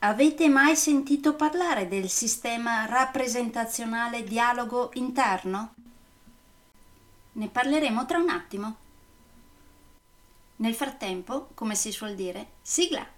Avete mai sentito parlare del sistema rappresentazionale dialogo interno? Ne parleremo tra un attimo. Nel frattempo, come si suol dire, sigla!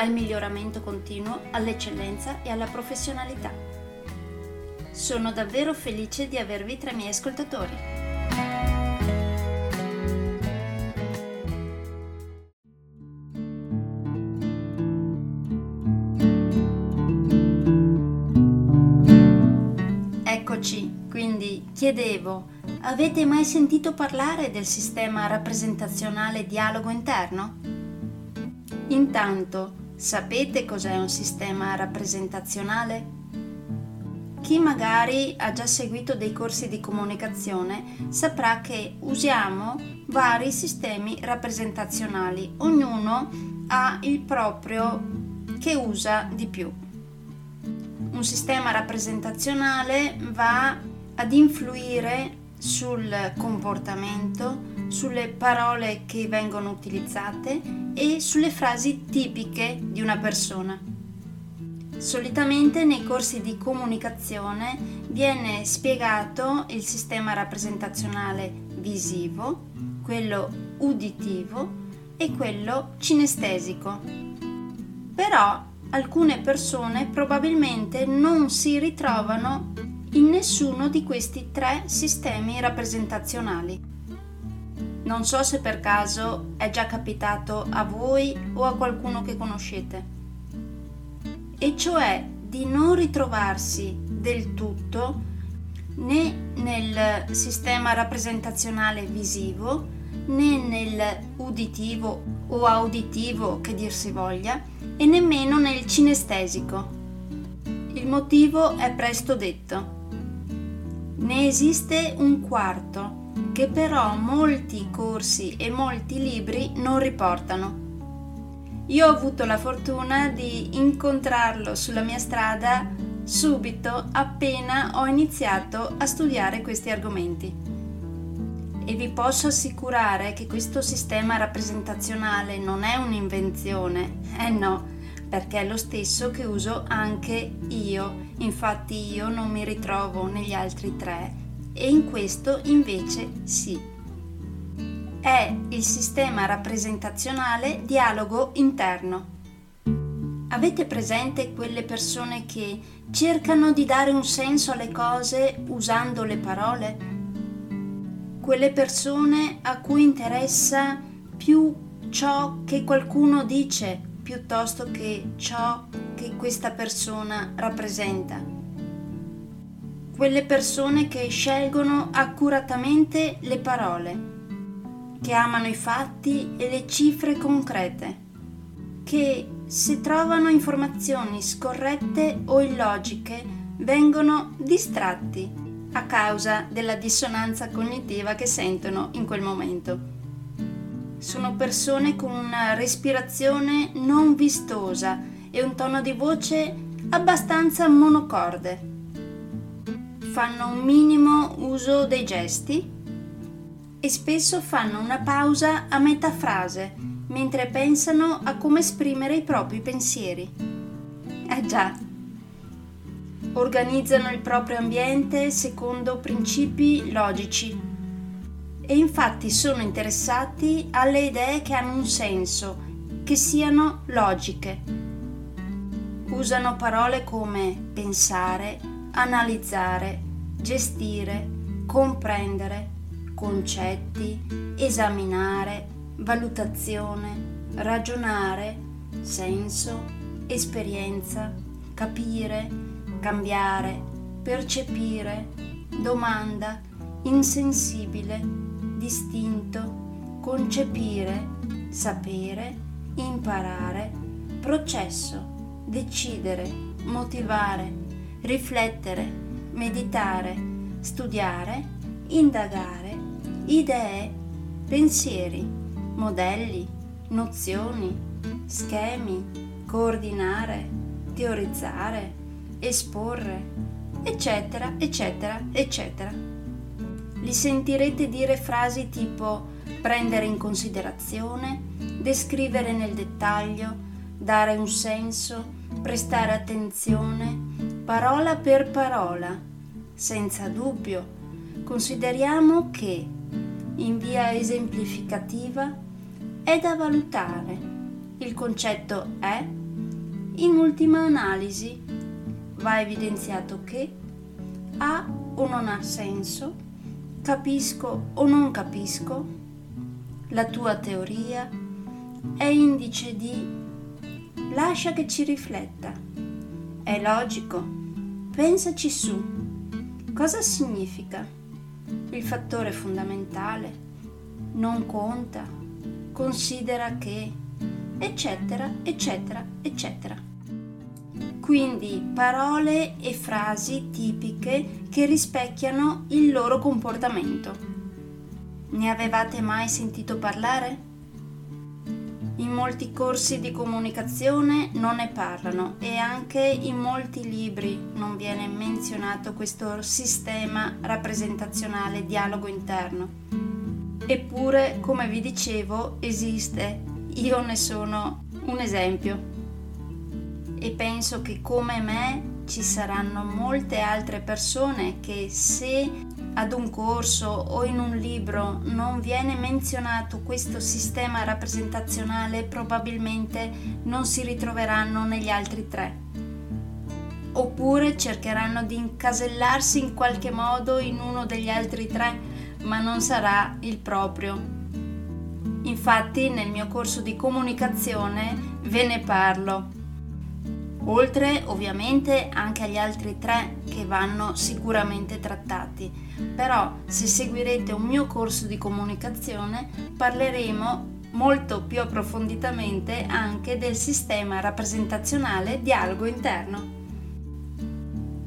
al miglioramento continuo, all'eccellenza e alla professionalità. Sono davvero felice di avervi tra i miei ascoltatori. chiedevo, avete mai sentito parlare del sistema rappresentazionale dialogo interno? Intanto, sapete cos'è un sistema rappresentazionale? Chi magari ha già seguito dei corsi di comunicazione saprà che usiamo vari sistemi rappresentazionali, ognuno ha il proprio che usa di più. Un sistema rappresentazionale va ad influire sul comportamento, sulle parole che vengono utilizzate e sulle frasi tipiche di una persona. Solitamente nei corsi di comunicazione viene spiegato il sistema rappresentazionale visivo, quello uditivo e quello cinestesico. Però alcune persone probabilmente non si ritrovano in nessuno di questi tre sistemi rappresentazionali. Non so se per caso è già capitato a voi o a qualcuno che conoscete. E cioè di non ritrovarsi del tutto né nel sistema rappresentazionale visivo né nel uditivo o auditivo che dir si voglia e nemmeno nel cinestesico. Il motivo è presto detto. Ne esiste un quarto, che però molti corsi e molti libri non riportano. Io ho avuto la fortuna di incontrarlo sulla mia strada subito appena ho iniziato a studiare questi argomenti. E vi posso assicurare che questo sistema rappresentazionale non è un'invenzione, eh no, perché è lo stesso che uso anche io, infatti io non mi ritrovo negli altri tre e in questo invece sì. È il sistema rappresentazionale dialogo interno. Avete presente quelle persone che cercano di dare un senso alle cose usando le parole? Quelle persone a cui interessa più ciò che qualcuno dice piuttosto che ciò che questa persona rappresenta. Quelle persone che scelgono accuratamente le parole, che amano i fatti e le cifre concrete, che se trovano informazioni scorrette o illogiche vengono distratti a causa della dissonanza cognitiva che sentono in quel momento sono persone con una respirazione non vistosa e un tono di voce abbastanza monocorde. Fanno un minimo uso dei gesti e spesso fanno una pausa a metà frase mentre pensano a come esprimere i propri pensieri. Eh già, organizzano il proprio ambiente secondo principi logici e infatti sono interessati alle idee che hanno un senso, che siano logiche. Usano parole come pensare, analizzare, gestire, comprendere, concetti, esaminare, valutazione, ragionare, senso, esperienza, capire, cambiare, percepire, domanda, insensibile, distinto, concepire, sapere, imparare, processo, decidere, motivare, riflettere, meditare, studiare, indagare, idee, pensieri, modelli, nozioni, schemi, coordinare, teorizzare, esporre, eccetera, eccetera, eccetera. Li sentirete dire frasi tipo prendere in considerazione, descrivere nel dettaglio, dare un senso, prestare attenzione, parola per parola. Senza dubbio, consideriamo che, in via esemplificativa, è da valutare. Il concetto è, in ultima analisi, va evidenziato che ha o non ha senso, capisco o non capisco, la tua teoria è indice di lascia che ci rifletta. È logico, pensaci su. Cosa significa? Il fattore fondamentale non conta, considera che, eccetera, eccetera, eccetera quindi parole e frasi tipiche che rispecchiano il loro comportamento. Ne avevate mai sentito parlare? In molti corsi di comunicazione non ne parlano e anche in molti libri non viene menzionato questo sistema rappresentazionale dialogo interno. Eppure, come vi dicevo, esiste. Io ne sono un esempio e penso che come me ci saranno molte altre persone che se ad un corso o in un libro non viene menzionato questo sistema rappresentazionale probabilmente non si ritroveranno negli altri tre. Oppure cercheranno di incasellarsi in qualche modo in uno degli altri tre ma non sarà il proprio. Infatti nel mio corso di comunicazione ve ne parlo oltre ovviamente anche agli altri tre che vanno sicuramente trattati. Però se seguirete un mio corso di comunicazione parleremo molto più approfonditamente anche del sistema rappresentazionale dialogo interno.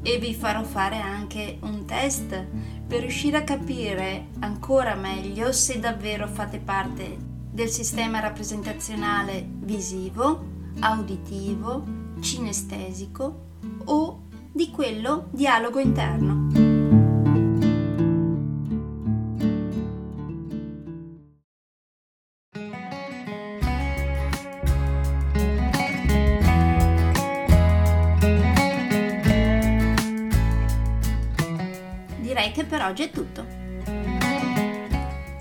E vi farò fare anche un test per riuscire a capire ancora meglio se davvero fate parte del sistema rappresentazionale visivo, auditivo, cinestesico o di quello dialogo interno. Direi che per oggi è tutto.